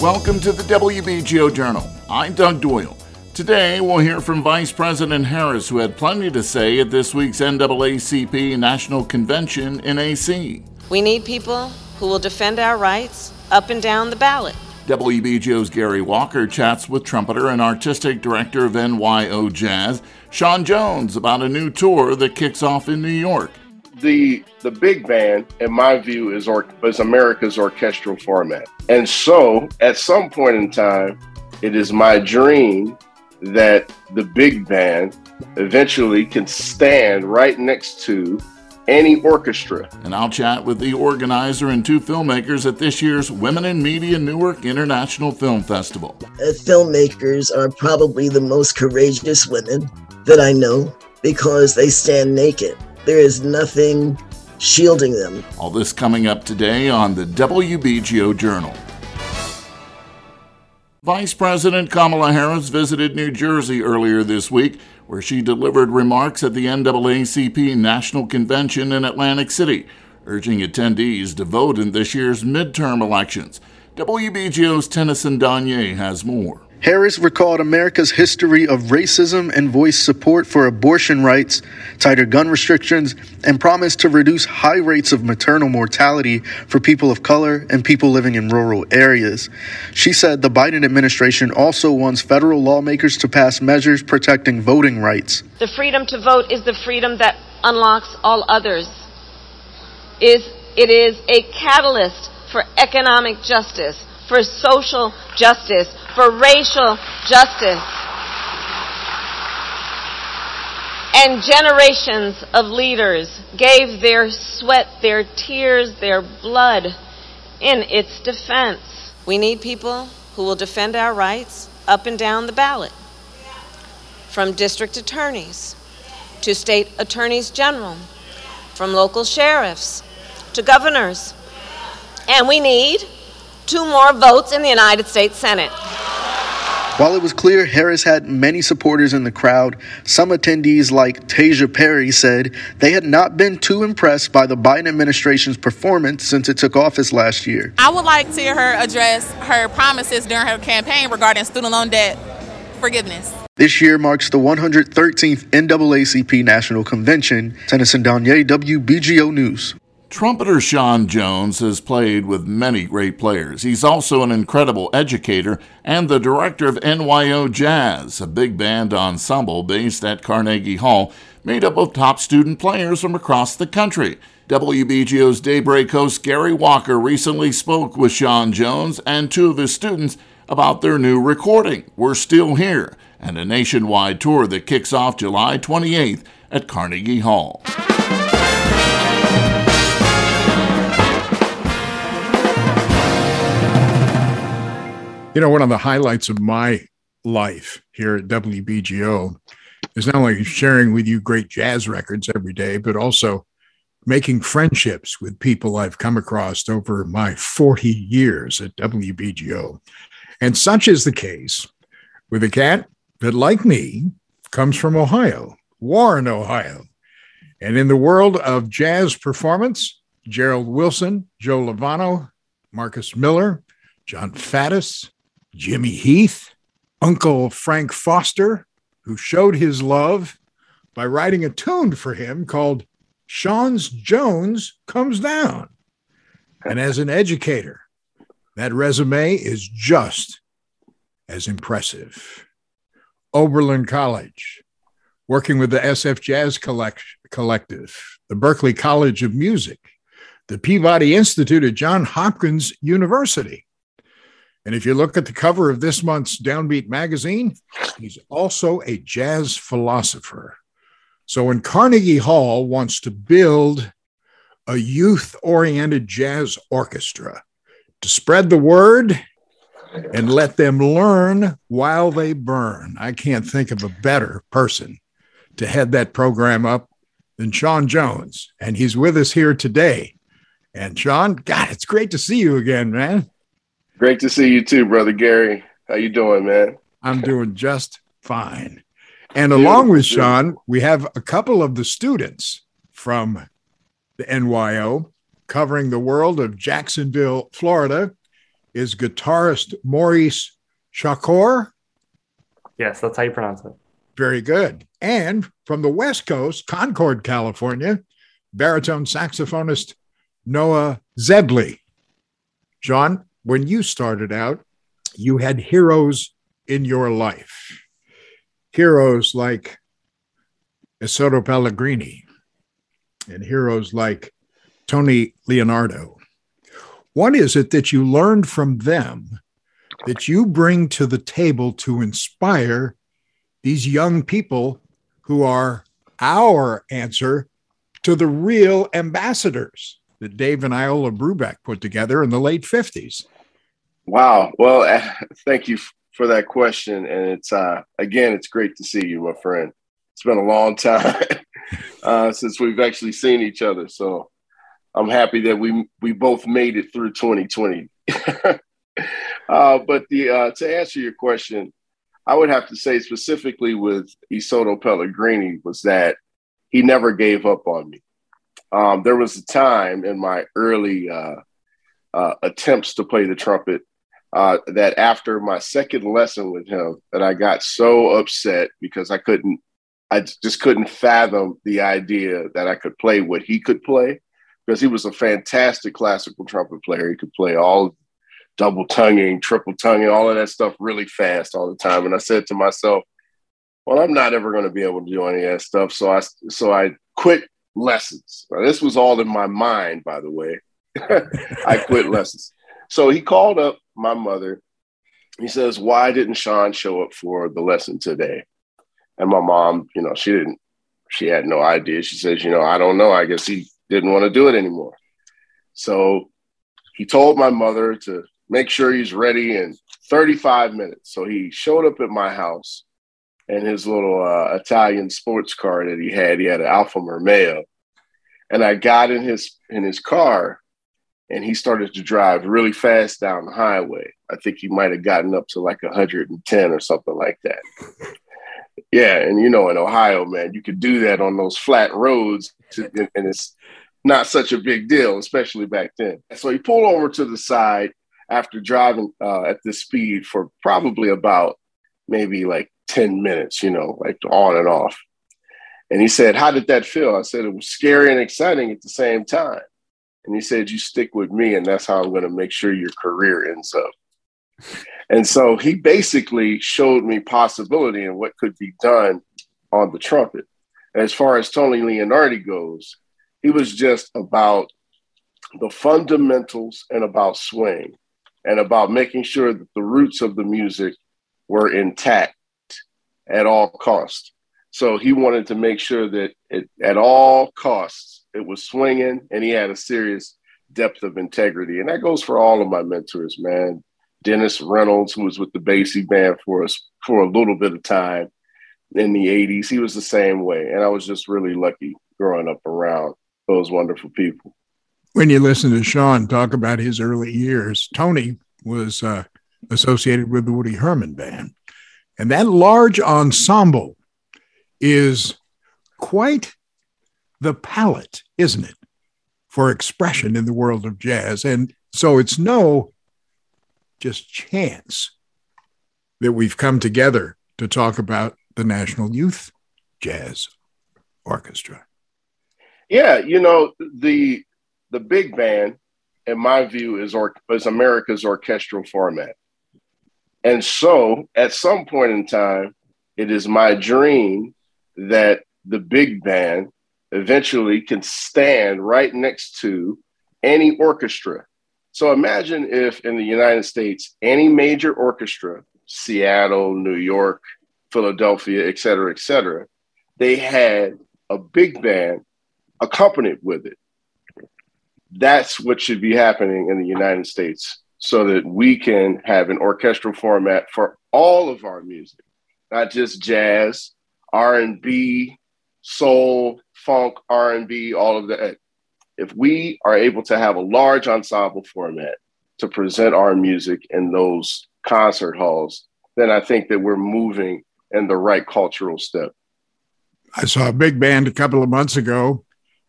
Welcome to the WBGO Journal. I'm Doug Doyle. Today, we'll hear from Vice President Harris, who had plenty to say at this week's NAACP National Convention in AC. We need people who will defend our rights up and down the ballot. WBGO's Gary Walker chats with trumpeter and artistic director of NYO Jazz, Sean Jones, about a new tour that kicks off in New York the the big band, in my view, is or is America's orchestral format. And so, at some point in time, it is my dream that the big band eventually can stand right next to any orchestra. And I'll chat with the organizer and two filmmakers at this year's Women in Media Newark International Film Festival. Uh, filmmakers are probably the most courageous women that I know because they stand naked. There is nothing shielding them. All this coming up today on the WBGO Journal. Vice President Kamala Harris visited New Jersey earlier this week, where she delivered remarks at the NAACP National Convention in Atlantic City, urging attendees to vote in this year's midterm elections. WBGO's Tennyson Donyéa has more. Harris recalled America's history of racism and voiced support for abortion rights, tighter gun restrictions, and promised to reduce high rates of maternal mortality for people of color and people living in rural areas. She said the Biden administration also wants federal lawmakers to pass measures protecting voting rights. The freedom to vote is the freedom that unlocks all others. Is it is a catalyst for economic justice, for social justice, for racial justice. And generations of leaders gave their sweat, their tears, their blood in its defense. We need people who will defend our rights up and down the ballot, from district attorneys to state attorneys general, from local sheriffs to governors. And we need two more votes in the United States Senate. While it was clear Harris had many supporters in the crowd, some attendees like Tasia Perry said they had not been too impressed by the Biden administration's performance since it took office last year. I would like to hear her address her promises during her campaign regarding student loan debt forgiveness. This year marks the 113th NAACP National Convention. Tennyson Donyéa, WBGO News. Trumpeter Sean Jones has played with many great players. He's also an incredible educator and the director of NYO Jazz, a big band ensemble based at Carnegie Hall, made up of top student players from across the country. WBGO's Daybreak host Gary Walker recently spoke with Sean Jones and two of his students about their new recording, We're Still Here, and a nationwide tour that kicks off July 28th at Carnegie Hall. You know, one of the highlights of my life here at WBGO is not only sharing with you great jazz records every day, but also making friendships with people I've come across over my 40 years at WBGO. And such is the case with a cat that, like me, comes from Ohio, Warren, Ohio. And in the world of jazz performance, Gerald Wilson, Joe Lovano, Marcus Miller, Jon Faddis, Jimmy Heath, Uncle Frank Foster, who showed his love by writing a tune for him called Sean's Jones Comes Down. And as an educator, that resume is just as impressive. Oberlin College, working with the SF Jazz Collect- Collective, the Berklee College of Music, the Peabody Institute at Johns Hopkins University, and if you look at the cover of this month's Downbeat magazine, he's also a jazz philosopher. So when Carnegie Hall wants to build a youth oriented jazz orchestra to spread the word and let them learn while they burn, I can't think of a better person to head that program up than Sean Jones. And he's with us here today. And Sean, God, it's great to see you again, man. Great to see you too, brother Gary. How you doing, man? I'm doing just fine. And along with Sean, we have a couple of the students from the NYO covering the world of Jacksonville, Florida. is guitarist Maurice Shakur. Yes, that's how you pronounce it. Very good. And from the West Coast, Concord, California, baritone saxophonist Noah Zebley. John, when you started out, you had heroes in your life. Heroes like Isoto Pellegrini and heroes like Tony Leonardi. What is it that you learned from them that you bring to the table to inspire these young people who are our answer to the real ambassadors that Dave and Iola Brubeck put together in the late 50s? Wow. Well, thank you for that question. And it's, uh, again, it's great to see you, my friend. It's been a long time uh, since we've actually seen each other. So I'm happy that we we both made it through 2020. uh, but the uh, to answer your question, I would have to say specifically with Isoto Pellegrini was that he never gave up on me. Um, there was a time in my early uh, uh, attempts to play the trumpet uh, that after my second lesson with him, that I got so upset because I couldn't, I just couldn't fathom the idea that I could play what he could play because he was a fantastic classical trumpet player. He could play all double tonguing, triple tonguing, all of that stuff really fast all the time. And I said to myself, well, I'm not ever going to be able to do any of that stuff. So I, so I quit lessons. Now, this was all in my mind, by the way. I quit lessons. So he called up my mother. He says, Why didn't Sean show up for the lesson today? And my mom, you know, she didn't, she had no idea. She says, You know, I don't know. I guess he didn't want to do it anymore. So he told my mother to make sure he's ready in 35 minutes. So he showed up at my house in his little uh, Italian sports car that he had. He had an Alfa Romeo, and I got in his in his car, and he started to drive really fast down the highway. I think he might have gotten up to like 110 or something like that. Yeah, and you know, in Ohio, man, you could do that on those flat roads, to, and it's not such a big deal, especially back then. So he pulled over to the side after driving uh, at this speed for probably about maybe like 10 minutes, you know, like on and off. And he said, How did that feel? I said, It was scary and exciting at the same time. And he said, You stick with me, and that's how I'm going to make sure your career ends up. And so he basically showed me possibility and what could be done on the trumpet. as far as Tony Leonardi goes, he was just about the fundamentals and about swing and about making sure that the roots of the music were intact at all costs. So he wanted to make sure that it, at all costs it was swinging and he had a serious depth of integrity. And that goes for all of my mentors, man. Dennis Reynolds, who was with the Basie band for us for a little bit of time in the 80s, he was the same way. And I was just really lucky growing up around those wonderful people. When you listen to Sean talk about his early years, Tony was uh, associated with the Woody Herman band. And that large ensemble is quite the palette, isn't it, for expression in the world of jazz. And so it's no just chance that we've come together to talk about the National Youth Jazz Orchestra. Yeah, you know, the the big band, in my view, is or is America's orchestral format. And so at some point in time, it is my dream that the big band eventually can stand right next to any orchestra. So imagine if in the United States, any major orchestra, Seattle, New York, Philadelphia, et cetera, et cetera, they had a big band accompanied with it. That's what should be happening in the United States so that we can have an orchestral format for all of our music, not just jazz, R&B, soul, funk, R&B, all of that. If we are able to have a large ensemble format to present our music in those concert halls, then I think that we're moving in the right cultural step. I saw a big band a couple of months ago,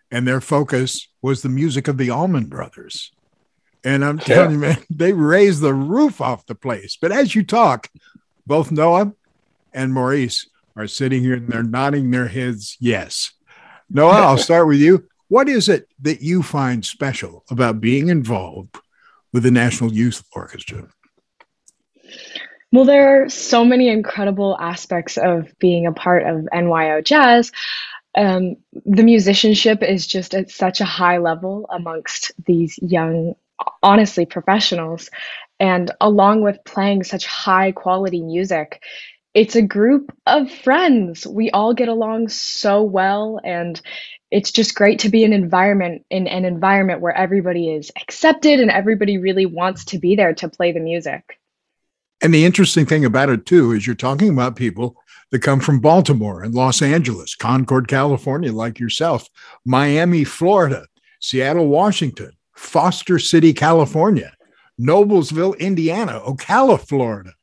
and their focus was the music of the Allman Brothers. And I'm telling you, man, they raised the roof off the place. But as you talk, both Noah and Maurice are sitting here and they're nodding their heads yes. Noah, I'll start with you. What is it that you find special about being involved with the National Youth Orchestra? Well, there are so many incredible aspects of being a part of NYO Jazz. Um, the musicianship is just at such a high level amongst these young, honestly, professionals. And along with playing such high quality music, it's a group of friends. We all get along so well and it's just great to be an environment in an environment where everybody is accepted and everybody really wants to be there to play the music. And the interesting thing about it too is you're talking about people that come from Baltimore and Los Angeles, Concord, California, like yourself, Miami, Florida, Seattle, Washington, Foster City, California, Noblesville, Indiana, Ocala, Florida,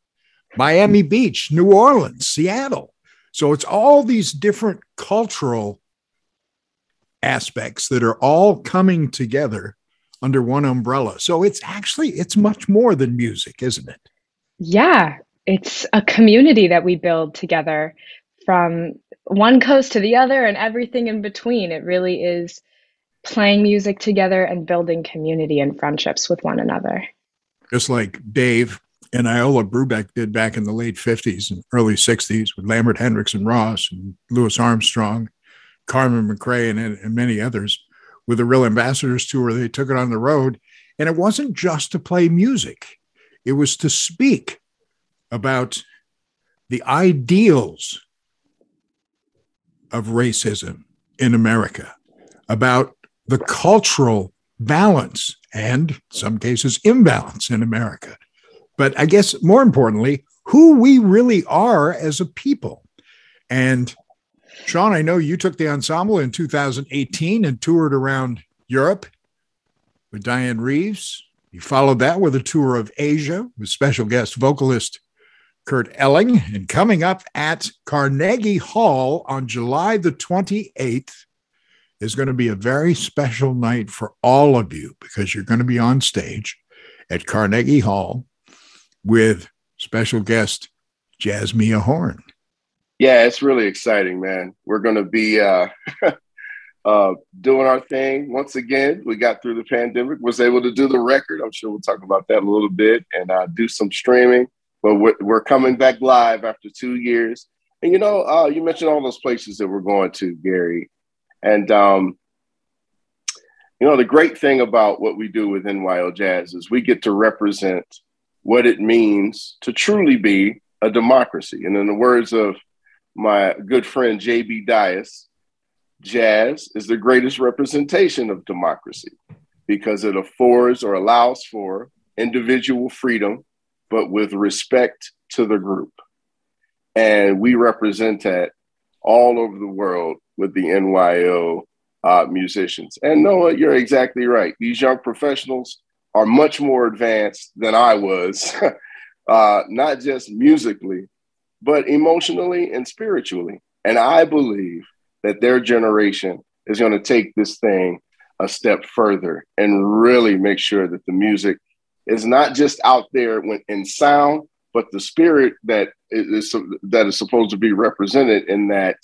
Miami Beach, New Orleans, Seattle. So it's all these different cultural aspects that are all coming together under one umbrella. So it's actually it's much more than music, isn't it? Yeah, it's a community that we build together from one coast to the other and everything in between. It really is playing music together and building community and friendships with one another. Just like Dave and Iola Brubeck did back in the late 50s and early 60s with Lambert Hendricks and Ross and Louis Armstrong, Carmen McRae, and, and many others with the Real Ambassadors Tour. They took it on the road. And it wasn't just to play music, it was to speak about the ideals of racism in America, about the cultural balance and some cases imbalance in America. But I guess more importantly, who we really are as a people. And Sean, I know you took the ensemble in 2018 and toured around Europe with Dianne Reeves. You followed that with a tour of Asia with special guest vocalist Kurt Elling. And coming up at Carnegie Hall on July the 28th is going to be a very special night for all of you because you're going to be on stage at Carnegie Hall with special guest Jazzmeia Horn. Yeah, it's really exciting, man. We're going to be uh, uh, doing our thing once again. We got through the pandemic, was able to do the record. I'm sure we'll talk about that a little bit and uh, do some streaming but we're, we're coming back live after two years. And you know, uh, you mentioned all those places that we're going to, Gary, and um, you know the great thing about what we do with NYO Jazz is we get to represent what it means to truly be a democracy. And in the words of my good friend JB Dyas, jazz is the greatest representation of democracy because it affords or allows for individual freedom but with respect to the group. And we represent that all over the world with the NYO uh, musicians. And Noah, you're exactly right. These young professionals are much more advanced than I was, uh, not just musically, but emotionally and spiritually. And I believe that their generation is going to take this thing a step further and really make sure that the music is not just out there when in sound, but the spirit that is that is supposed to be represented in that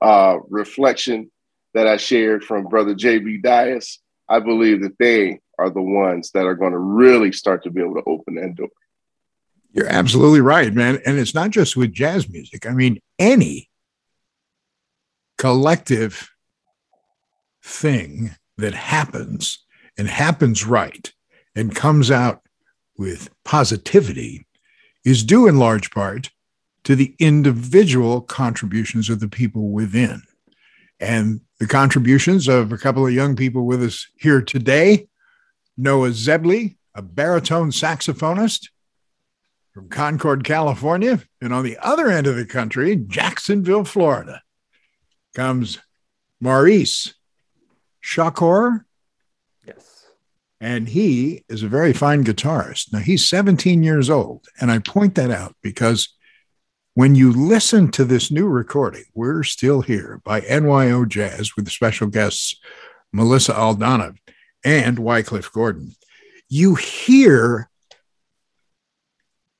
uh, reflection that I shared from Brother J.B. Dyas. I believe that they are the ones that are going to really start to be able to open that door. You're absolutely right, man. And it's not just with jazz music. I mean, any collective thing that happens and happens right and comes out with positivity is due in large part to the individual contributions of the people within. And the contributions of a couple of young people with us here today Noah Zebley, a baritone saxophonist from Concord, California. And on the other end of the country, Jacksonville, Florida, comes Maurice Shakor and he is a very fine guitarist. Now, he's 17 years old. And I point that out because when you listen to this new recording, We're Still Here by NYO Jazz with special guests Melissa Aldana and Wycliffe Gordon, you hear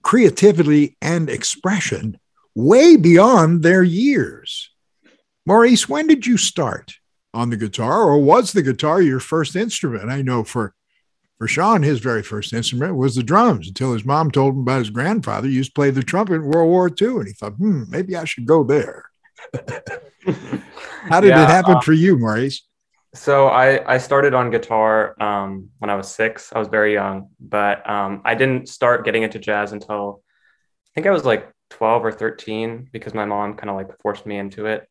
creativity and expression way beyond their years. Maurice, when did you start on the guitar, or was the guitar your first instrument? I know for for Sean, his very first instrument was the drums until his mom told him about his grandfather used to play the trumpet in World War II. And he thought, hmm, maybe I should go there. How did yeah, it happen uh, for you, Maurice? So I, I started on guitar um, when I was six. I was very young, but um, I didn't start getting into jazz until I think I was like 12 or 13 because my mom kind of like forced me into it.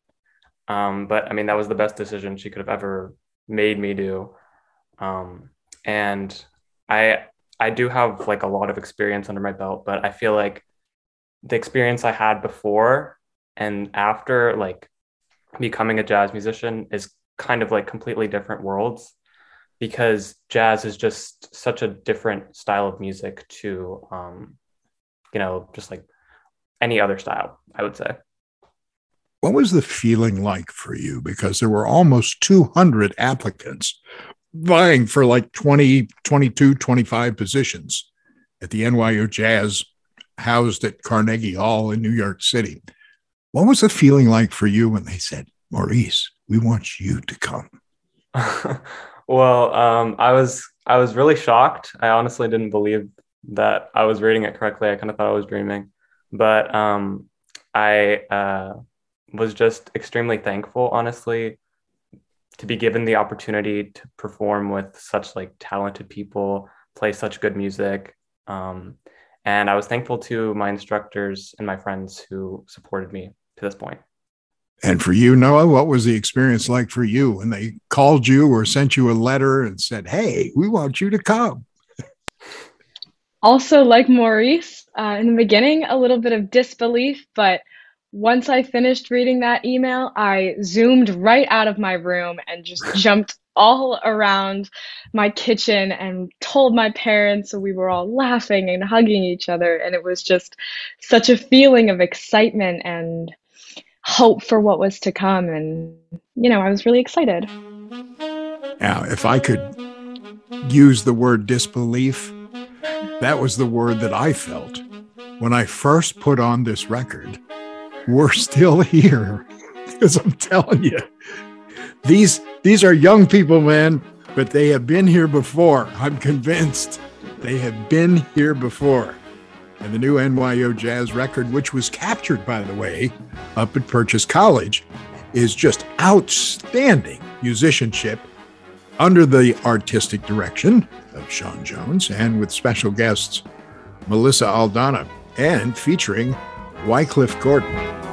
Um, but I mean, that was the best decision she could have ever made me do. Um, and I I do have like a lot of experience under my belt, but I feel like the experience I had before and after like becoming a jazz musician is kind of like completely different worlds because jazz is just such a different style of music to um you know just like any other style i would say. What was the feeling like for you? Because there were almost 200 applicants vying for like 20, 22, 25 positions at the NYO Jazz housed at Carnegie Hall in New York City. What was the feeling like for you when they said, Maurice, we want you to come? well, um, I was I was really shocked. I honestly didn't believe that I was reading it correctly. I kind of thought I was dreaming, but um, I uh, was just extremely thankful, honestly, to be given the opportunity to perform with such like talented people, play such good music. Um, and I was thankful to my instructors and my friends who supported me to this point. And for you, Noah, what was the experience like for you when they called you or sent you a letter and said, Hey, we want you to come? Also, like Maurice, uh, in the beginning, a little bit of disbelief, but once I finished reading that email, I zoomed right out of my room and just jumped all around my kitchen and told my parents. So we were all laughing and hugging each other. And it was just such a feeling of excitement and hope for what was to come. And, you know, I was really excited. Now, if I could use the word disbelief, that was the word that I felt when I first put on this record we're still here. Because I'm telling you, these these are young people, man, but they have been here before. I'm convinced they have been here before. And the new NYO Jazz record, which was captured, by the way, up at Purchase College, is just outstanding musicianship under the artistic direction of Sean Jones and with special guests Melissa Aldana and featuring Wycliffe Gordon.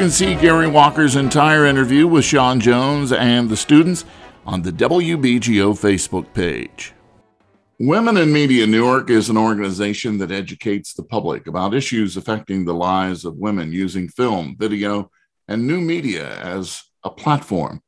Can see Gary Walker's entire interview with Sean Jones and the students on the WBGO Facebook page. Women in Media Newark is an organization that educates the public about issues affecting the lives of women using film, video, and new media as a platform.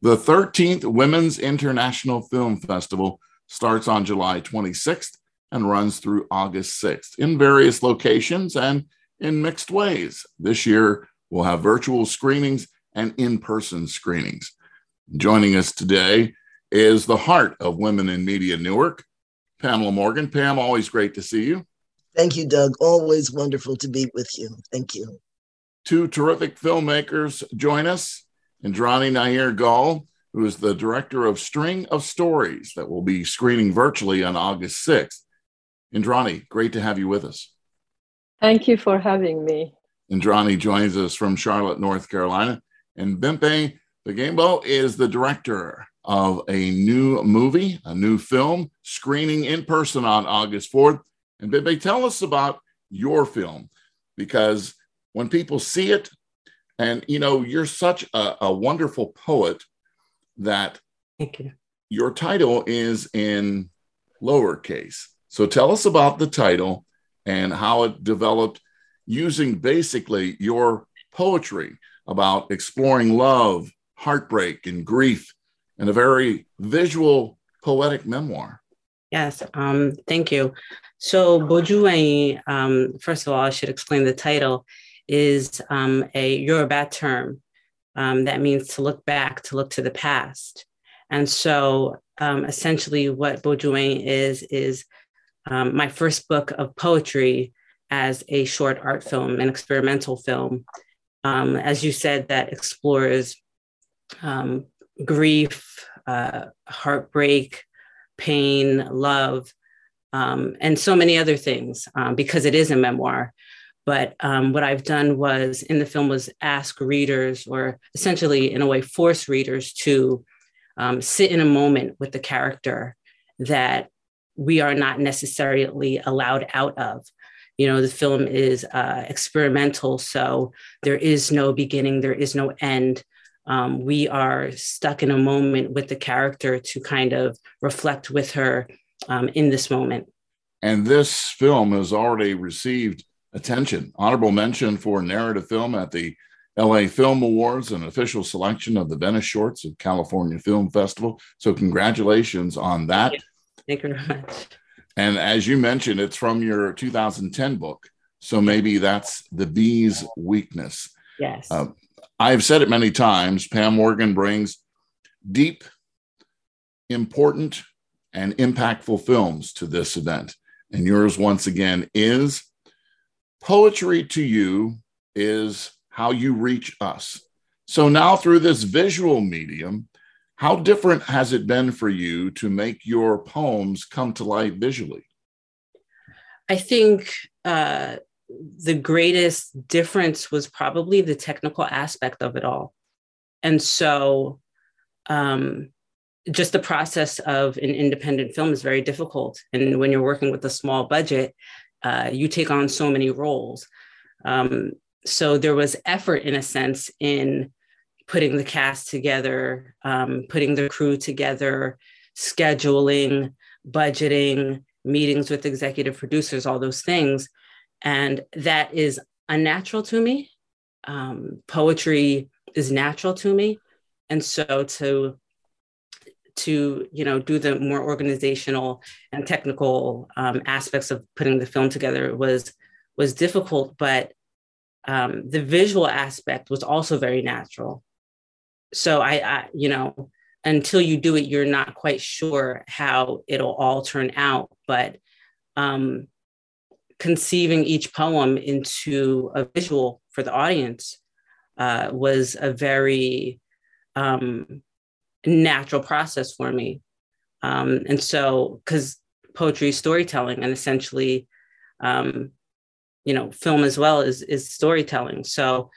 The 13th Women's International Film Festival starts on July 26th and runs through August 6th in various locations and in mixed ways. This year, We'll have virtual screenings and in person screenings. Joining us today is the heart of Women in Media Newark, Pamela Morgan. Pam, always great to see you. Thank you, Doug. Always wonderful to be with you. Thank you. Two terrific filmmakers join us Indrani Nair Gall, who is the director of String of Stories that will be screening virtually on August 6th. Indrani, great to have you with us. Thank you for having me. Indrani joins us from Charlotte, North Carolina. And Bimpe Bagimbo is the director of a new movie, a new film, screening in person on August 4th. And Bimpe, tell us about your film because when people see it, and you know, you're such a, a wonderful poet that Thank you. your title is in lowercase. So tell us about the title and how it developed using basically your poetry about exploring love, heartbreak, and grief in a very visual, poetic memoir. Yes, um, thank you. So, Bojueyin, um, first of all, I should explain the title, is um, a Yoruba term um, that means to look back, to look to the past. And so, um, essentially, what Bojueyin is, is um, my first book of poetry as a short art film, an experimental film. Um, as you said, that explores um, grief, uh, heartbreak, pain, love, um, and so many other things um, because it is a memoir. But um, what I've done was in the film was ask readers, or essentially in a way force readers to um, sit in a moment with the character that we are not necessarily allowed out of. You know, the film is uh, experimental, so there is no beginning, there is no end. Um, we are stuck in a moment with the character to kind of reflect with her um, in this moment. And this film has already received attention. Honorable mention for narrative film at the LA Film Awards, an official selection of the Venice Shorts of California Film Festival. So, congratulations on that. Thank you very much. And as you mentioned, it's from your 2010 book. So maybe that's the bee's weakness. Yes. Uh, I've said it many times. Pam Morgan brings deep, important, and impactful films to this event. And yours, once again, is poetry to you is how you reach us. So now, through this visual medium, how different has it been for you to make your poems come to life visually? I think uh, the greatest difference was probably the technical aspect of it all. And so, um, just the process of an independent film is very difficult. And when you're working with a small budget, uh, you take on so many roles. Um, so there was effort, in a sense, in putting the cast together, um, putting the crew together, scheduling, budgeting, meetings with executive producers, all those things. And that is unnatural to me. Um, poetry is natural to me. And so to to you know do the more organizational and technical um, aspects of putting the film together was was difficult but um, the visual aspect was also very natural so I, I you know until you do it you're not quite sure how it'll all turn out. But um, conceiving each poem into a visual for the audience uh, was a very um, natural process for me. Um, and so because poetry is storytelling and essentially um, you know film as well is is storytelling. So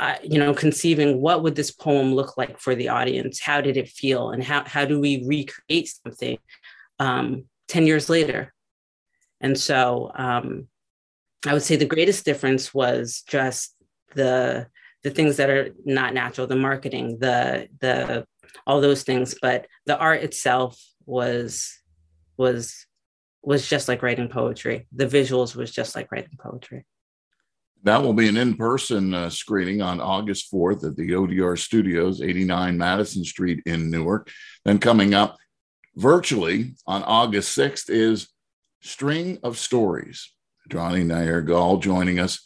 uh, you know, conceiving what would this poem look like for the audience? How did it feel? And how, how do we recreate something um, 10 years later? And so um, I would say the greatest difference was just the the things that are not natural, the marketing, the the all those things, but the art itself was was was just like writing poetry. The visuals was just like writing poetry. That will be an in person uh, screening on August 4th at the ODR Studios, 89 Madison Street in Newark. Then coming up virtually on August 6th is String of Stories. Johnny Nair Gall joining us.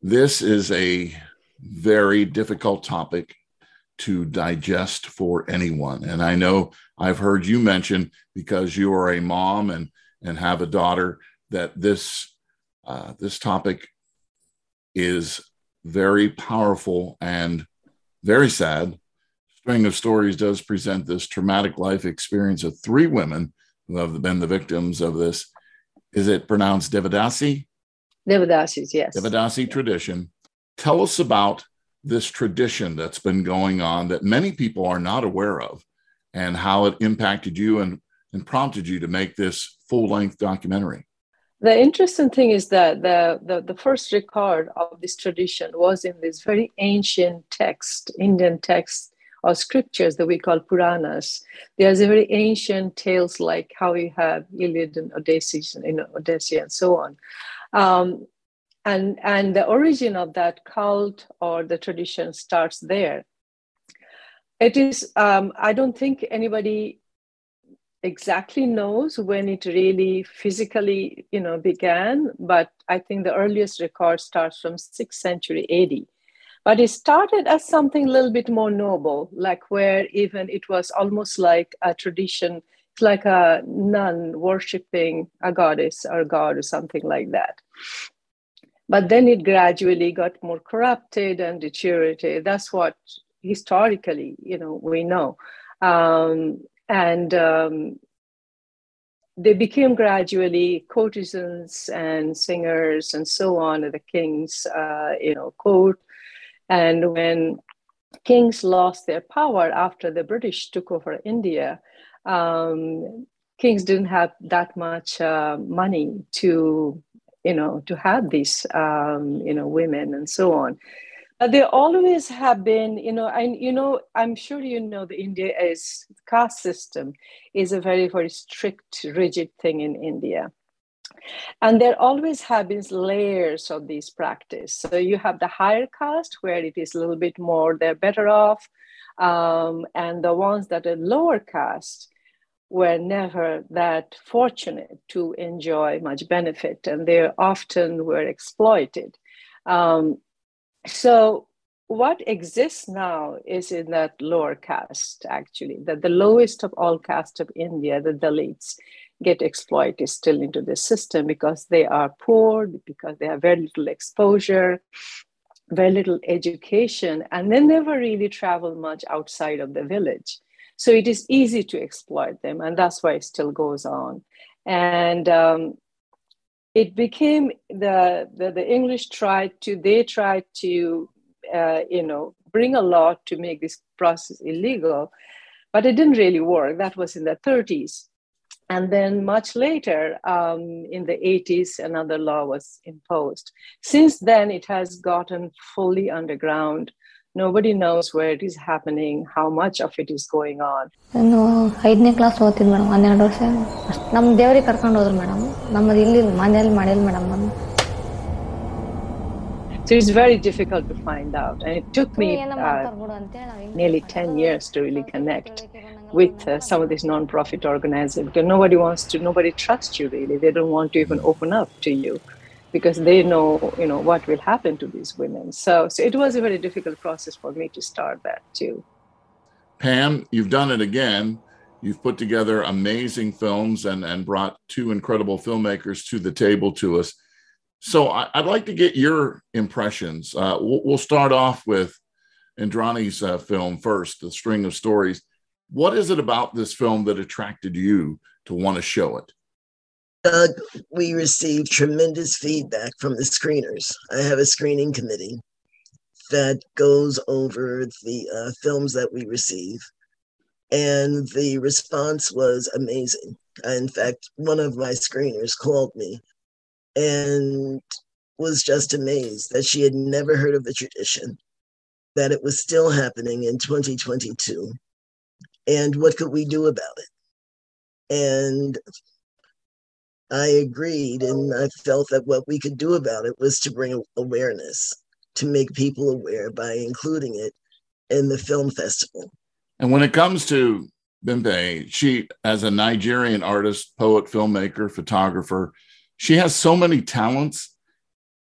This is a very difficult topic to digest for anyone. And I know I've heard you mention because you are a mom and, and have a daughter that this uh, this topic is very powerful and very sad. String of Stories does present this traumatic life experience of three women who have been the victims of this. Is it pronounced Devadasi? Devadasis, yes. Devadasi tradition. Tell us about this tradition that's been going on that many people are not aware of and how it impacted you and, and prompted you to make this full length documentary. The interesting thing is that the, the, the, first record of this tradition was in this very ancient text, Indian text or scriptures that we call Puranas. There's a very ancient tales like how you have Iliad and Odysseus, you know, Odyssey and so on. Um, and, and the origin of that cult or the tradition starts there. It is, um, I don't think anybody exactly knows when it really physically, you know, began, but I think the earliest record starts from 6th century AD but it started as something a little bit more noble, like where even it was almost like a tradition, like a nun worshiping a goddess or god or something like that. But then it gradually got more corrupted and deteriorated. That's what historically, you know, we know. Um, and um, they became gradually courtesans and singers and so on at the king's, uh, you know, court and when kings lost their power after the British took over India, um, kings didn't have that much uh, money to, you know, to have these, um, you know, women and so on. They always have been, you know, and you know, I'm sure you know the India is caste system is a very, very strict, rigid thing in India. And there always have been layers of these practice. So you have the higher caste where it is a little bit more, they're better off. Um, and the ones that are lower caste were never that fortunate to enjoy much benefit and they often were exploited. Um, so what exists now is in that lower caste actually that the lowest of all caste of india the dalits get exploited still into the system because they are poor, because they have very little exposure, very little education, and they never really travel much outside of the village. So it is easy to exploit them, and that's why it still goes on. And um, it became the, the, the English tried to they tried to uh, you know bring a law to make this process illegal, but it didn't really work. That was in the 30s. And then much later, um, in the 80s, another law was imposed. Since then, it has gotten fully underground Nobody knows where it is happening, how much of it is going on. ನಾನು ಐದನೇ class ಓದ್ತಿದ್ದು madam ಹನ್ನೆರಡು ವರ್ಷ ಅಷ್ಟು ನಮ್ಮ ದೇವ್ರಿಗೆ ಕರ್ಕೊಂಡು ಹೋದ್ರು madam ನಮ್ಮದು ಇಲ್ಲಿ ಮನೇಲಿ ಮಾಡಿಲ್ಲ madam So it's very difficult to find out. And it took me uh, nearly 10 years to really connect with uh, some of these non-profit organizations because nobody wants to nobody trusts you really they don't want to even open up to you because they know you know what will happen to these women. So so it was a very difficult process for me to start that too. Pam you've done it again. You've put together amazing films and and brought two incredible filmmakers to the table to us. So I, would like to get your impressions. Uh, we'll, we'll, start off with indrani's uh, film first the string of stories. What is it about this film that attracted you to want to show it? Doug, we received tremendous feedback from the screeners. I have a screening committee that goes over the uh, films that we receive. And the response was amazing. In fact, one of my screeners called me and was just amazed that she had never heard of the tradition, that it was still happening in 2022 and what could we do about it? And I agreed, and I felt that what we could do about it was to bring awareness, to make people aware by including it in the film festival. And when it comes to Bimpe, she, as a Nigerian artist, poet, filmmaker, photographer, she has so many talents,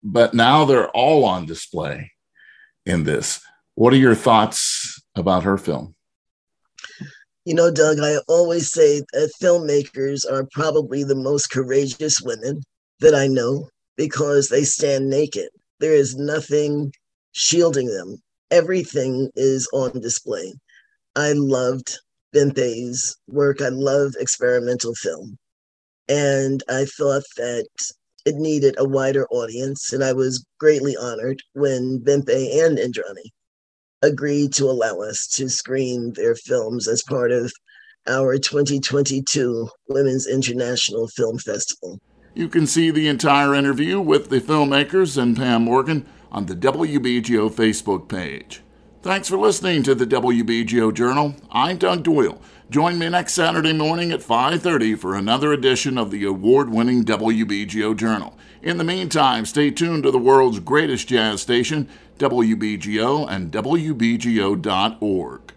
but now they're all on display in this. What are your thoughts about her film? You know, Doug, I always say that filmmakers are probably the most courageous women that I know because they stand naked. There is nothing shielding them, everything is on display. I loved Bimpe's work, I love experimental film. And I thought that it needed a wider audience. And I was greatly honored when Bimpe and Indrani agreed to allow us to screen their films as part of our 2022 Women's International Film Festival. You can see the entire interview with the filmmakers and Pam Morgan on the WBGO Facebook page. Thanks for listening to the WBGO Journal. I'm Doug Doyle. Join me next Saturday morning at 5:30 for another edition of the award-winning WBGO Journal. In the meantime, stay tuned to the world's greatest jazz station, WBGO and WBGO.org.